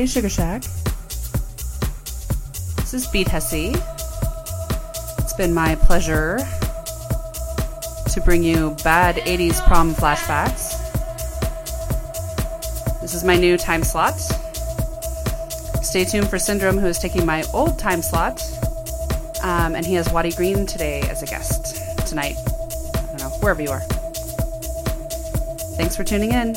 Hey, Sugar Shack. This is Beat Hussy. It's been my pleasure to bring you bad 80s prom flashbacks. This is my new time slot. Stay tuned for Syndrome, who is taking my old time slot. Um, and he has Waddy Green today as a guest tonight. I don't know, wherever you are. Thanks for tuning in.